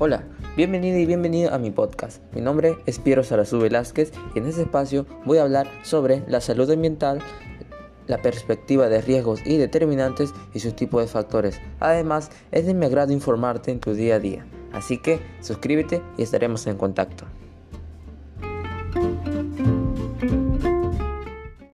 Hola, bienvenido y bienvenido a mi podcast. Mi nombre es Piero Sarazú Velázquez y en este espacio voy a hablar sobre la salud ambiental, la perspectiva de riesgos y determinantes y sus tipos de factores. Además, es de mi agrado informarte en tu día a día. Así que suscríbete y estaremos en contacto.